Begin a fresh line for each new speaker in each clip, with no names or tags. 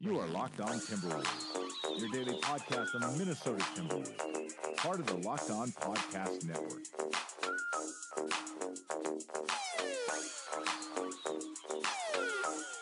You are Locked On Timberwolves, your daily podcast on the Minnesota Timberwolves, part of the Locked On Podcast Network.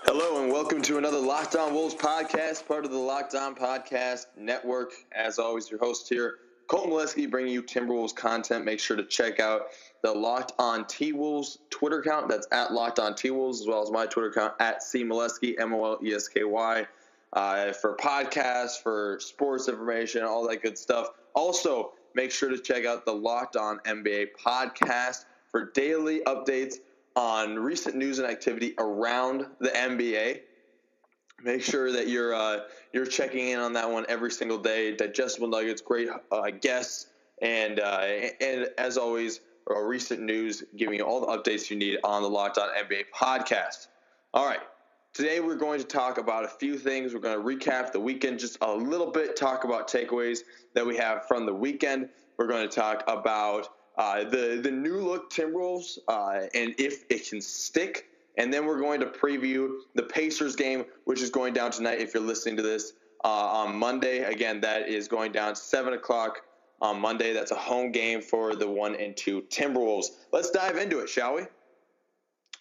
Hello and welcome to another Locked On Wolves podcast, part of the Locked On Podcast Network. As always, your host here, Colton Molesky, bringing you Timberwolves content. Make sure to check out the Locked On T Wolves Twitter account. That's at Locked On T Wolves, as well as my Twitter account at C Molesky, M O L E S K Y, uh, for podcasts, for sports information, all that good stuff. Also, make sure to check out the Locked On NBA podcast for daily updates on recent news and activity around the NBA. Make sure that you're uh, you're checking in on that one every single day. Digestible nuggets, great uh, guests, and uh, and as always, uh, recent news, giving you all the updates you need on the Locked On NBA podcast. All right, today we're going to talk about a few things. We're going to recap the weekend just a little bit, talk about takeaways that we have from the weekend. We're going to talk about uh, the the new look Timberwolves uh, and if it can stick. And then we're going to preview the Pacers game, which is going down tonight. If you're listening to this uh, on Monday, again, that is going down seven o'clock on Monday. That's a home game for the one and two Timberwolves. Let's dive into it, shall we?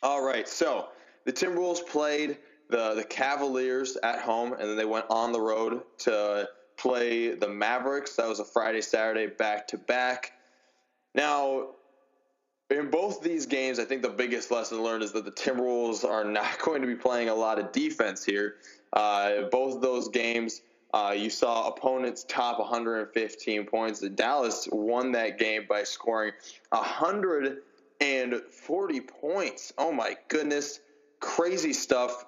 All right. So the Timberwolves played the the Cavaliers at home, and then they went on the road to play the Mavericks. That was a Friday, Saturday back to back. Now, in both these games, I think the biggest lesson learned is that the Timberwolves are not going to be playing a lot of defense here. Uh, both of those games, uh, you saw opponents top 115 points. Dallas won that game by scoring 140 points. Oh my goodness, crazy stuff.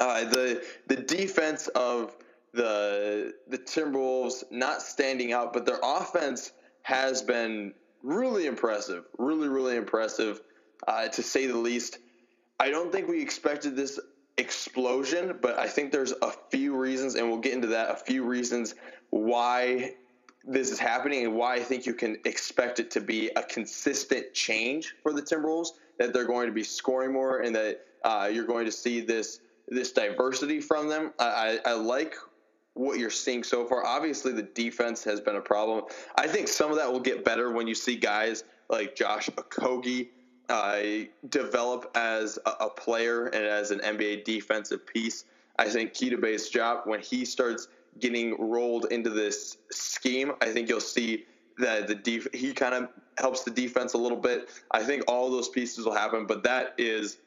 Uh, the the defense of the the Timberwolves not standing out, but their offense has been really impressive, really really impressive, uh, to say the least. I don't think we expected this explosion, but I think there's a few reasons, and we'll get into that. A few reasons why this is happening and why I think you can expect it to be a consistent change for the Timberwolves. That they're going to be scoring more, and that uh, you're going to see this this diversity from them. I, I, I like what you're seeing so far. Obviously, the defense has been a problem. I think some of that will get better when you see guys like Josh Okogie uh, develop as a, a, player and as an NBA defensive piece. I think Keita Bates-Diop, when he starts getting rolled into this scheme, I think you'll see that the def- he kind of helps the defense a little bit. I think all those pieces will happen, but that is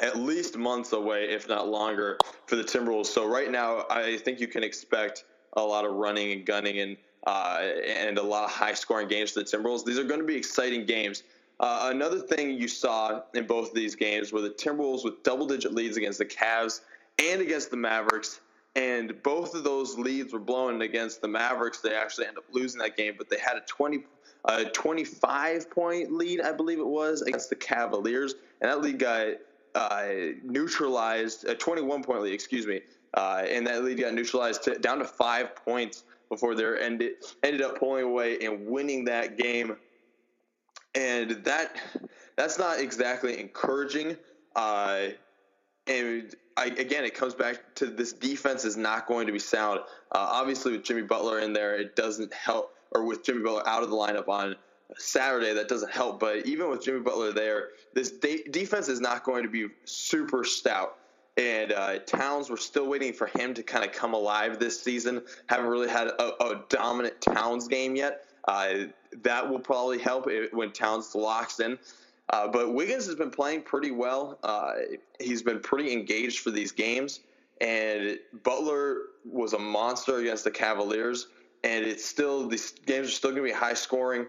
at least months away, if not longer, for the Timberwolves. So right now, I think you can expect a lot of running and gunning and uh, and a lot of high scoring games for the Timberwolves. These are going to be exciting games. Uh, another thing you saw in both of these games were the Timberwolves with double digit leads against the Cavs and against the Mavericks. And both of those leads were blown against the Mavericks. They actually ended up losing that game, but they had a 20, uh, 25 point lead, I believe it was, against the Cavaliers. And that lead got uh, neutralized, a 21 point lead, excuse me. Uh, and that lead got neutralized to, down to five points before they ended ended up pulling away and winning that game. And that that's not exactly encouraging. Uh, and I, again, it comes back to this defense is not going to be sound. Uh, obviously, with Jimmy Butler in there, it doesn't help. Or with Jimmy Butler out of the lineup on Saturday, that doesn't help. But even with Jimmy Butler there, this de- defense is not going to be super stout. And uh, Towns, we're still waiting for him to kind of come alive this season. Haven't really had a, a dominant Towns game yet. Uh, that will probably help when Towns locks in. Uh, but Wiggins has been playing pretty well. Uh, he's been pretty engaged for these games. And Butler was a monster against the Cavaliers. And it's still, these games are still going to be high scoring.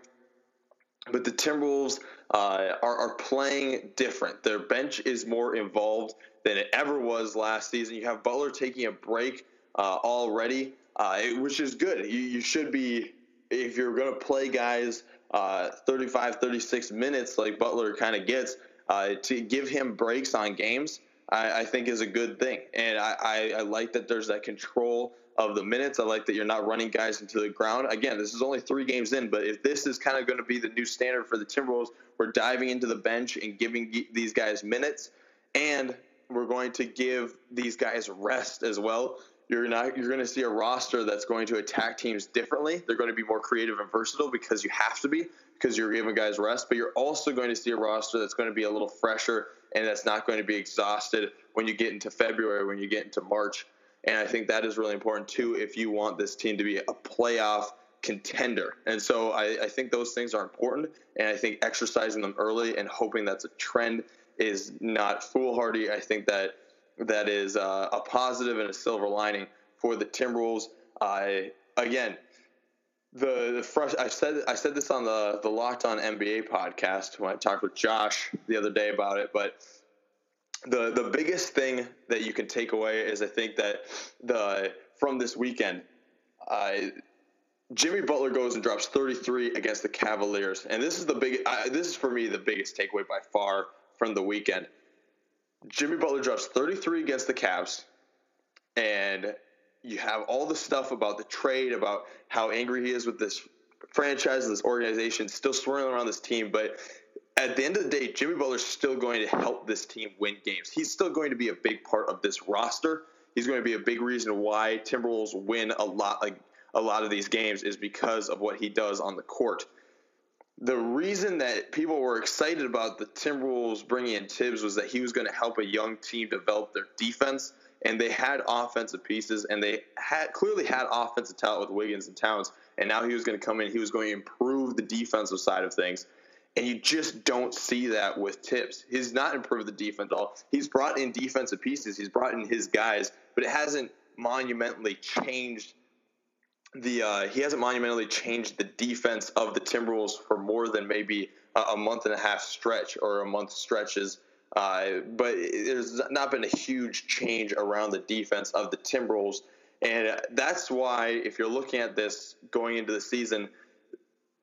But the Timberwolves uh, are, are playing different. Their bench is more involved than it ever was last season. You have Butler taking a break uh, already, uh, which is good. You, you should be, if you're going to play guys uh, 35, 36 minutes like Butler kind of gets, uh, to give him breaks on games, I, I, think is a good thing. And I, I, I like that there's that control of the minutes. I like that you're not running guys into the ground. Again, this is only three games in, but if this is kind of going to be the new standard for the Timberwolves, we're diving into the bench and giving these guys minutes. And we're going to give these guys rest as well. You're not you're going to see a roster that's going to attack teams differently. They're going to be more creative and versatile because you have to be because you're giving guys rest, but you're also going to see a roster that's going to be a little fresher and that's not going to be exhausted when you get into February, when you get into March. And I think that is really important too if you want this team to be a playoff contender. And so I, I, think those things are important. And I think exercising them early and hoping that's a trend is not foolhardy. I think that that is uh, a positive and a silver lining for the Timberwolves. I again, the, the fresh, I said I said this on the the Locked On NBA podcast when I talked with Josh the other day about it, but the the biggest thing that you can take away is I think that the from this weekend, uh, Jimmy Butler goes and drops 33 against the Cavaliers, and this is the big. Uh, this is for me the biggest takeaway by far from the weekend. Jimmy Butler drops 33 against the Cavs, and you have all the stuff about the trade, about how angry he is with this franchise, this organization, still swirling around this team. But at the end of the day, Jimmy Butler's still going to help this team win games. He's still going to be a big part of this roster. He's going to be a big reason why Timberwolves win a lot, like a lot of these games, is because of what he does on the court. The reason that people were excited about the Timberwolves bringing in Thibs was that he was going to help a young team develop their defense and they had offensive pieces, and they had clearly had offensive talent with Wiggins and Towns. And now he was going to come in, he was going to improve the defensive side of things. And you just don't see that with Thibs. He's not improved the defense at all. He's brought in defensive pieces, he's brought in his guys, but it hasn't monumentally changed the uh, he hasn't monumentally changed the defense of the Timberwolves for more than maybe a, month and a half stretch or a month stretches uh, but there's not been a huge change around the defense of the Timberwolves. And that's why, if you're looking at this going into the season,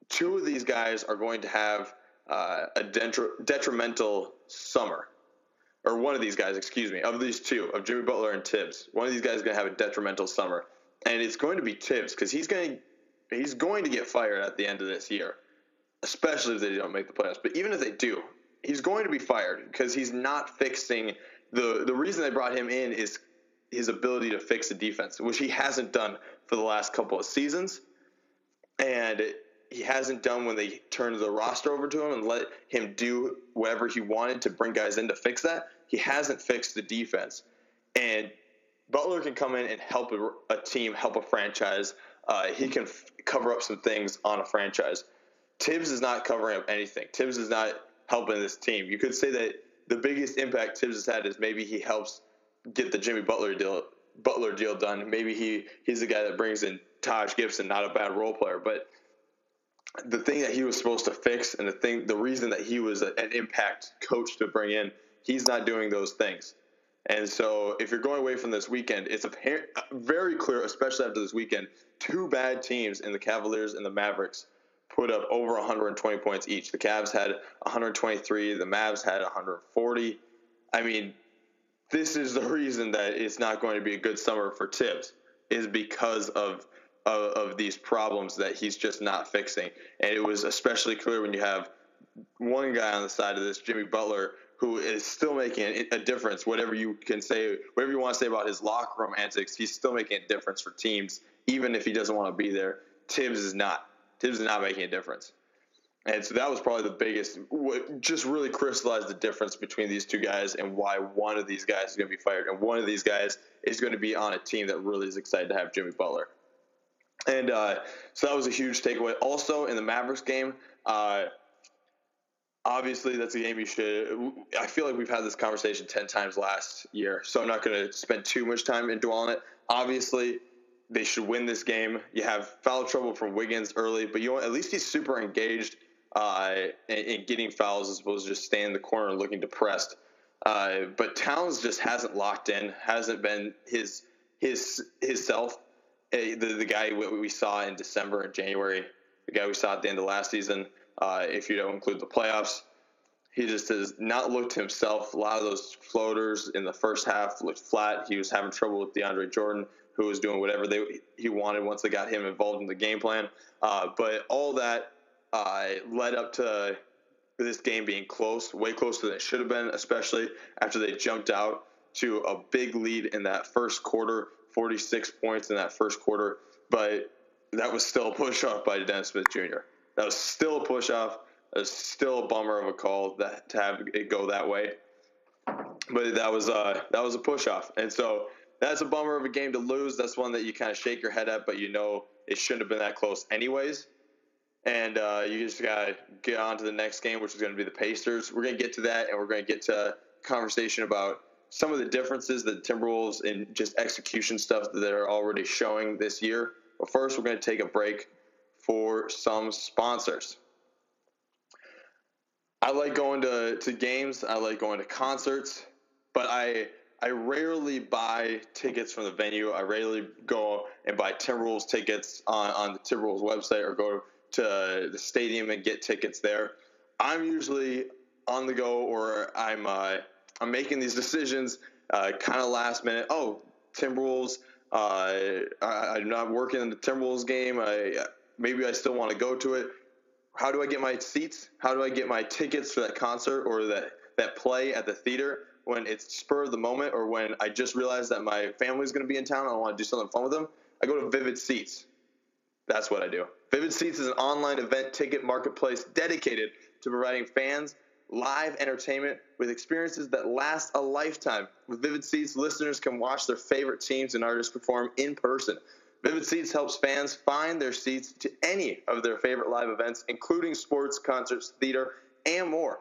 two of these guys are going to have uh, a detri- detrimental summer. Or one of these guys, excuse me, of these two, of Jimmy Butler and Thibs, one of these guys is going to have a detrimental summer. And it's going to be Thibs because he's going he's going to get fired at the end of this year, especially if they don't make the playoffs. But even if they do, he's going to be fired because he's not fixing the the reason they brought him in is his ability to fix the defense, which he hasn't done for the last couple of seasons, and he hasn't done when they turned the roster over to him and let him do whatever he wanted to bring guys in to fix that. He hasn't fixed the defense, and Butler can come in and help a, a team, help a franchise. Uh, he can f- cover up some things on a franchise. Thibs is not covering up anything. Thibs is not helping this team. You could say that the biggest impact Thibs has had is maybe he helps get the Jimmy Butler deal Butler deal done. Maybe he he's the guy that brings in Taj Gibson, not a bad role player, but the thing that he was supposed to fix and the thing the reason that he was a, an impact coach to bring in, he's not doing those things. And so, if you're going away from this weekend, it's very clear, especially after this weekend, two bad teams in the Cavaliers and the Mavericks put up over 120 points each. The Cavs had 123, the Mavs had 140. I mean, this is the reason that it's not going to be a good summer for Thibs is because of, of of, these problems that he's just not fixing. And it was especially clear when you have one guy on the side of this, Jimmy Butler, who is still making a difference. Whatever you can say, whatever you want to say about his locker room antics, he's still making a difference for teams, even if he doesn't want to be there. Thibs is not. Thibs is not making a difference. And so that was probably the biggest, just really crystallized the difference between these two guys and why one of these guys is going to be fired. And one of these guys is going to be on a team that really is excited to have Jimmy Butler. And uh, so that was a huge takeaway. Also, in the Mavericks game, uh, obviously that's a game you should. I feel like we've had this conversation 10 times last year, so I'm not going to spend too much time in dwelling it. Obviously, they should win this game. You have foul trouble from Wiggins early, but you know at least he's super engaged uh, in, in, getting fouls as opposed to just staying in the corner looking depressed. Uh, but Towns just hasn't locked in, hasn't been his his his self. Uh, the the guy we saw in December and January, the guy we saw at the end of last season. Uh, if you don't include the playoffs, he just has not looked himself. A lot of those floaters in the first half looked flat. He was having trouble with DeAndre Jordan who was doing whatever they he wanted once they got him involved in the game plan. Uh, but all that uh, led up to this game being close, way closer than it should have been, especially after they jumped out to a big lead in that first quarter, 46 points in that first quarter, but that was still a push off by Dennis Smith Jr. That was still a push off. That was still a bummer of a call that to have it go that way. But that was uh, that was a push off, and so that's a bummer of a game to lose. That's one that you kind of shake your head at, but you know it shouldn't have been that close anyways. And uh, you just gotta get on to the next game, which is going to be the Pacers. We're going to get to that, and we're going to get to conversation about some of the differences that Timberwolves in just execution stuff that they're already showing this year. But first, we're going to take a break for some sponsors. I like going to, to games. I like going to concerts, but I I rarely buy tickets from the venue. I rarely go and buy Timberwolves tickets on, on the Timberwolves website or go to the stadium and get tickets there. I'm usually on the go or I'm uh, I'm making these decisions uh, kind of last minute. Oh, Timberwolves. Uh, I, am not working in the Timberwolves game. I maybe I still want to go to it. How do I get my seats? How do I get my tickets for that concert or that that play at the theater when it's spur of the moment or when I just realized that my family's going to be in town and I want to do something fun with them? I go to Vivid Seats. That's what I do. Vivid Seats is an online event ticket marketplace dedicated to providing fans live entertainment with experiences that last a lifetime. With Vivid Seats, listeners can watch their favorite teams and artists perform in person. Vivid Seats helps fans find their seats to any of their favorite live events, including sports, concerts, theater, and more.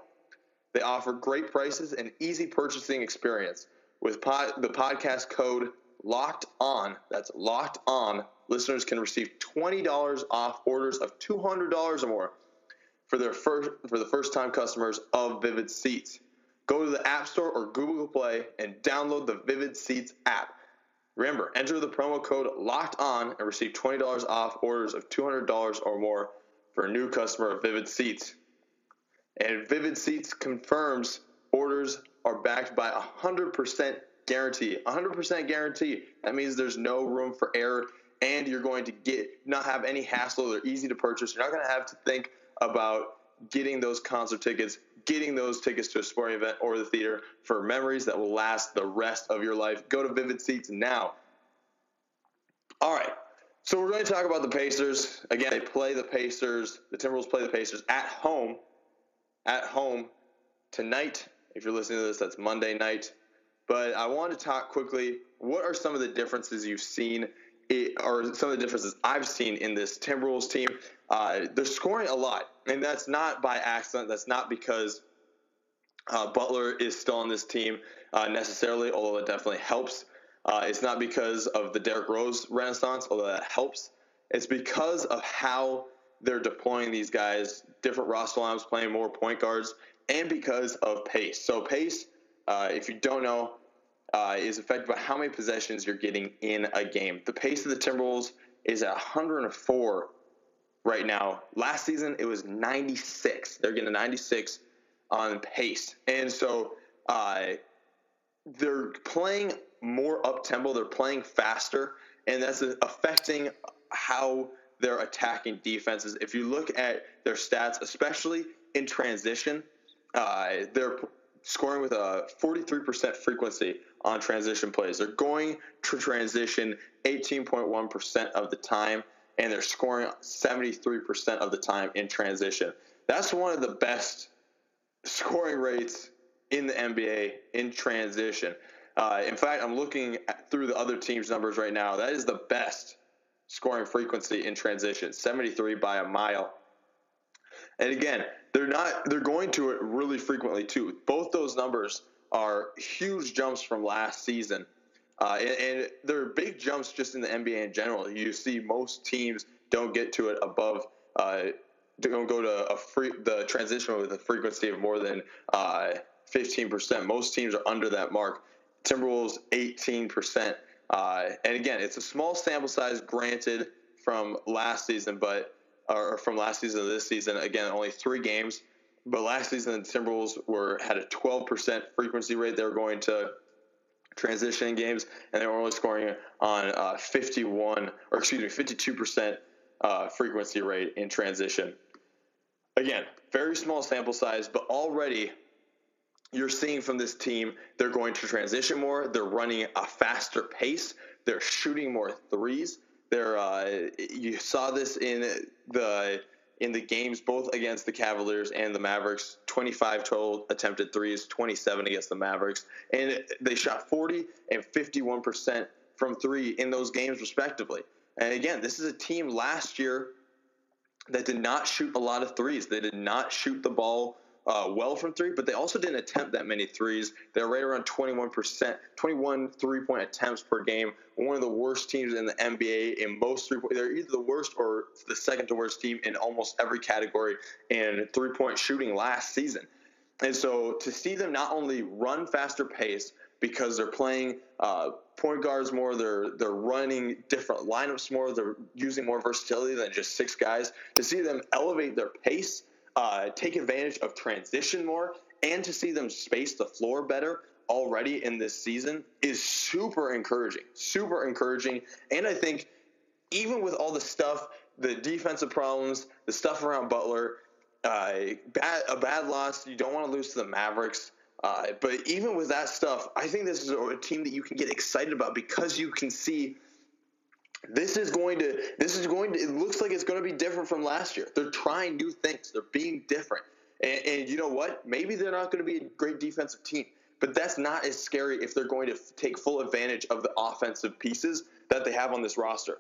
They offer great prices and easy purchasing experience. With pod, the podcast code LOCKED ON, that's LOCKED ON, listeners can receive $20 off orders of $200 or more for their first for the first time customers of Vivid Seats. Go to the App Store or Google Play and download the Vivid Seats app. Remember, enter the promo code LOCKED ON and receive $20 off orders of $200 or more for a new customer of Vivid Seats. And Vivid Seats confirms orders are backed by a 100% guarantee. 100% guarantee. That means there's no room for error and you're going to get not have any hassle. They're easy to purchase. You're not going to have to think about getting those concert tickets, getting those tickets to a sporting event or the theater for memories that will last the rest of your life. Go to Vivid Seats now. All right. So we're going to talk about the Pacers. Again, they play the Pacers. The Timberwolves play the Pacers at home. At home tonight. If you're listening to this, that's Monday night. But I want to talk quickly. What are some of the differences you've seen or some of the differences I've seen in this Timberwolves team. Uh, they're scoring a lot, and that's not by accident. That's not because uh, Butler is still on this team uh, necessarily, although it definitely helps. Uh, it's not because of the Derrick Rose renaissance, although that helps. It's because of how they're deploying these guys, different roster lines, playing more point guards, and because of pace. So pace, uh, if you don't know, uh, is affected by how many possessions you're getting in a game. The pace of the Timberwolves is at 104 right now. Last season, it was 96. They're getting 96 on pace. And so uh, they're playing more up tempo, they're playing faster, and that's affecting how they're attacking defenses. If you look at their stats, especially in transition, uh, they're scoring with a 43% frequency on transition plays. They're going to transition 18.1% of the time, and they're scoring 73% of the time in transition. That's one of the best scoring rates in the NBA in transition. Uh, in fact, I'm looking at, through the other teams' numbers right now. That is the best scoring frequency in transition, 73 by a mile. And again, they're not they're going to it really frequently too. Both those numbers are huge jumps from last season. Uh, and, and they're big jumps just in the NBA in general. You see most teams don't get to it above uh, don't go to a free the transition with a frequency of more than uh, 15%. Most teams are under that mark. Timberwolves 18%. Uh, and again, it's a small sample size, granted, from last season, but or from last season to this season. Again, only three games. But last season, the Timberwolves were had a 12% frequency rate. They were going to transition games, and they were only scoring on uh, 51 or excuse me, 52% uh, frequency rate in transition. Again, very small sample size, but already you're seeing from this team they're going to transition more. They're running a faster pace. They're shooting more threes. They're uh, you saw this in the in the games both against the Cavaliers and the Mavericks. 25 total attempted threes, 27 against the Mavericks, and they shot 40 and 51 percent from three in those games respectively. And again, this is a team last year that did not shoot a lot of threes. They did not shoot the ball uh, well from three, but they also didn't attempt that many threes. They're right around 21%, 21 three point attempts per game. One of the worst teams in the NBA in most three point. They're either the worst or the second to worst team in almost every category in three point shooting last season. And so to see them not only run faster pace because they're playing uh, point guards more, they're they're running different lineups more, they're using more versatility than just six guys. To see them elevate their pace uh, take advantage of transition more and to see them space the floor better already in this season is super encouraging. Super encouraging. And I think even with all the stuff, the defensive problems, the stuff around Butler, uh, bad, a bad loss, you don't want to lose to the Mavericks. Uh, but even with that stuff, I think this is a team that you can get excited about because you can see this is going to this is going to it looks like it's going to be different from last year. They're trying new things. They're being different. And, and, you know what? Maybe they're not going to be a great defensive team but that's not as scary if they're going to take full advantage of the offensive pieces that they have on this roster.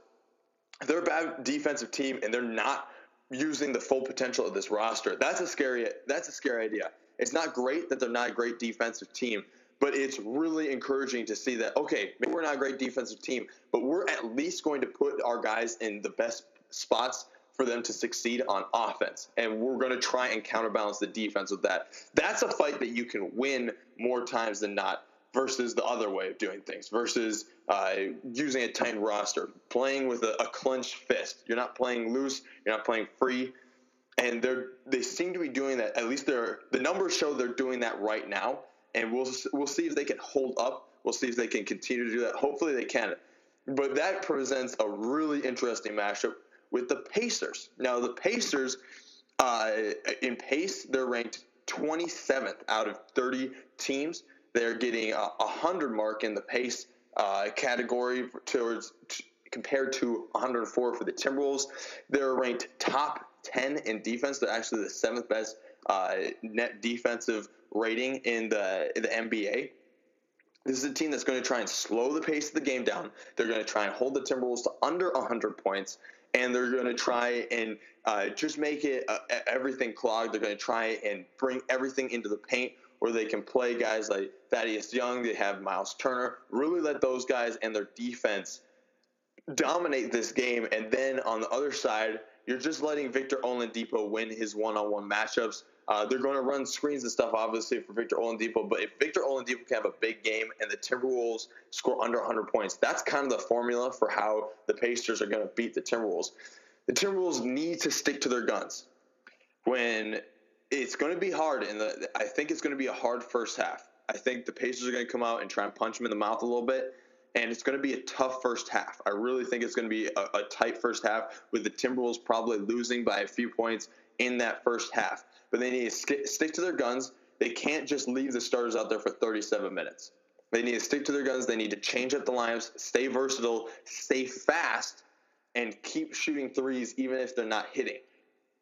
They're a bad defensive team and they're not using the full potential of this roster. That's a scary that's a scary idea. It's not great that they're not a great defensive team but it's really encouraging to see that okay maybe we're not a great defensive team but we're at least going to put our guys in the best spots for them to succeed on offense. And we're going to try and counterbalance the defense with that. That's a fight that you can win more times than not versus the other way of doing things versus uh, using a tight roster playing with a, a clenched fist. You're not playing loose you're not playing free. And they're they seem to be doing that at least they're the numbers show they're doing that right now and we'll we'll see if they can hold up. We'll see if they can continue to do that. Hopefully, they can. But that presents a really interesting matchup with the Pacers. Now, the Pacers uh, in pace, they're ranked 27th out of 30 teams. They're getting a 100 mark in the pace uh, category towards compared to 104 for the Timberwolves. They're ranked top 10 in defense. They're actually the seventh best uh, net defensive rating in the in the NBA. This is a team that's going to try and slow the pace of the game down. They're going to try and hold the Timberwolves to under 100 points, and they're going to try and uh, just make it uh, everything clogged. They're going to try and bring everything into the paint where they can play guys like Thaddeus Young. They have Miles Turner. Really let those guys and their defense dominate this game. And then on the other side, you're just letting Victor Oladipo win his one-on-one matchups. Uh, they're going to run screens and stuff, obviously, for Victor Oladipo. But if Victor Oladipo can have a big game and the Timberwolves score under 100 points, that's kind of the formula for how the Pacers are going to beat the Timberwolves. The Timberwolves need to stick to their guns. When it's going to be hard, and I think it's going to be a hard first half. I think the Pacers are going to come out and try and punch them in the mouth a little bit and it's going to be a tough first half. I really think it's going to be a, a, tight first half with the Timberwolves probably losing by a few points in that first half but they need to stick to their guns. They can't just leave the starters out there for 37 minutes. They need to stick to their guns. They need to change up the lineups, stay versatile, stay fast, and keep shooting threes even if they're not hitting.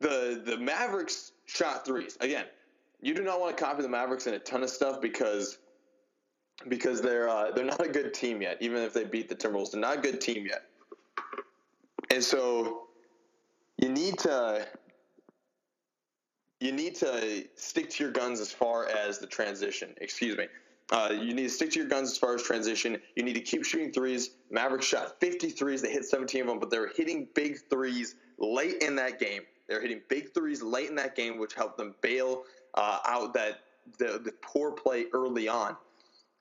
The the Mavericks shot threes. Again, you do not want to copy the Mavericks in a ton of stuff because because they're uh, they're not a good team yet. Even if they beat the Timberwolves, they're not a good team yet. And so you need to you need to stick to your guns as far as the transition. Excuse me. Uh, you need to stick to your guns as far as transition. You need to keep shooting threes. Mavericks shot 50 threes. They hit 17 of them, but they were hitting big threes late in that game. They were hitting big threes late in that game, which helped them bail uh, out that the, the poor play early on.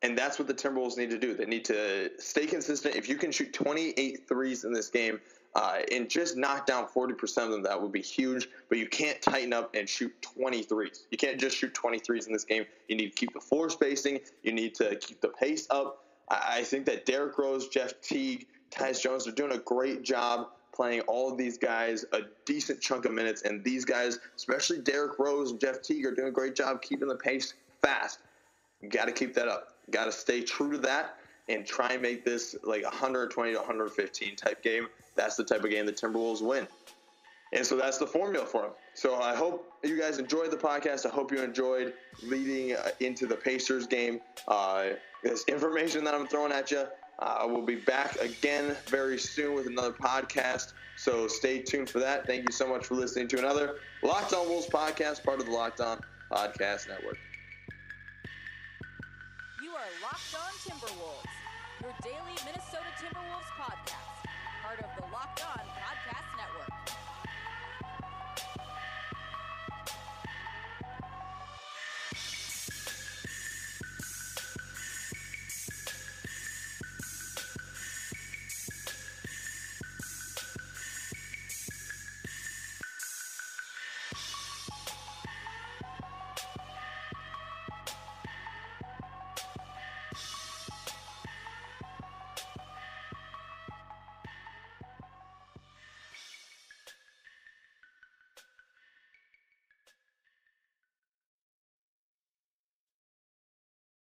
And that's what the Timberwolves need to do. They need to stay consistent. If you can shoot 28 threes in this game, uh, and just knock down 40% of them, that would be huge. But you can't tighten up and shoot 23s. You can't just shoot 23s in this game. You need to keep the floor spacing. You need to keep the pace up. I, I think that Derrick Rose, Jeff Teague, Tyus Jones are doing a great job playing all of these guys a decent chunk of minutes. And these guys, especially Derrick Rose and Jeff Teague, are doing a great job keeping the pace fast. You Got to keep that up. Got to stay true to that and try and make this like 120 to 115 type game. That's the type of game the Timberwolves win. And so that's the formula for them. So I hope you guys enjoyed the podcast. I hope you enjoyed leading uh, into the Pacers game. Uh, this information that I'm throwing at you. Uh, we'll be back again very soon with another podcast. So stay tuned for that. Thank you so much for listening to another Locked On Wolves podcast, part of the Locked On Podcast Network.
You are Locked On Timberwolves, your daily Minnesota Timberwolves podcast, part of the Locked On.